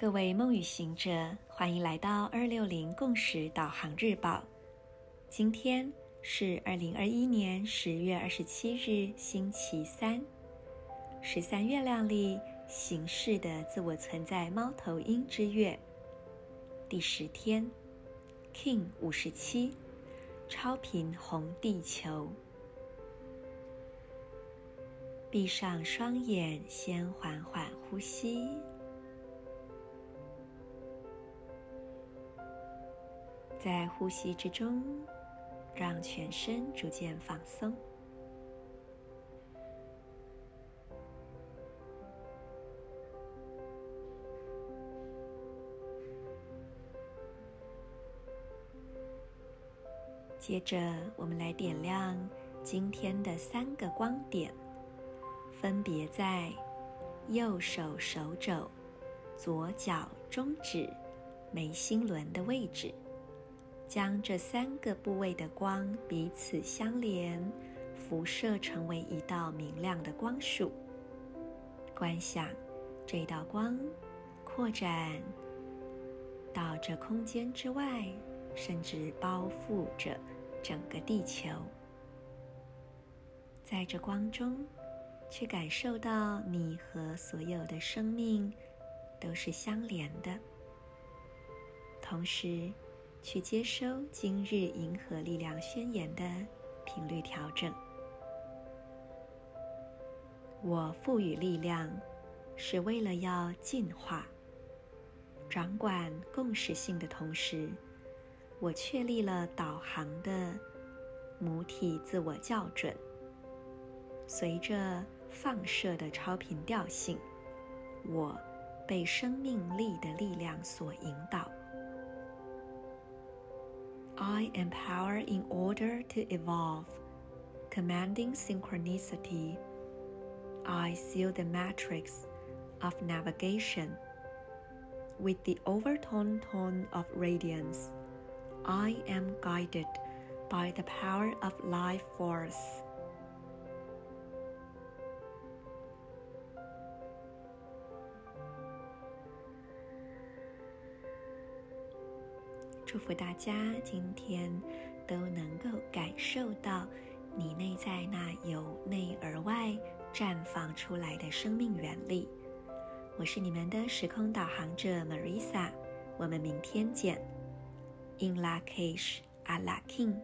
各位梦与行者，欢迎来到二六零共识导航日报。今天是二零二一年十月二十七日，星期三，十三月亮历形势的自我存在猫头鹰之月第十天，King 五十七，超频红地球。闭上双眼，先缓缓呼吸。在呼吸之中，让全身逐渐放松。接着，我们来点亮今天的三个光点，分别在右手手肘、左脚中指、眉心轮的位置。将这三个部位的光彼此相连，辐射成为一道明亮的光束。观想这道光扩展到这空间之外，甚至包覆着整个地球。在这光中，去感受到你和所有的生命都是相连的，同时，去接收今日银河力量宣言的频率调整。我赋予力量，是为了要进化、掌管共识性的同时，我确立了导航的母体自我校准。随着放射的超频调性，我被生命力的力量所引导。I am power in order to evolve, commanding synchronicity. I seal the matrix of navigation with the overtone tone of radiance. I am guided by the power of life force. 祝福大家今天都能够感受到你内在那由内而外绽放出来的生命原力。我是你们的时空导航者 Marisa，我们明天见。In Lakash, a la king。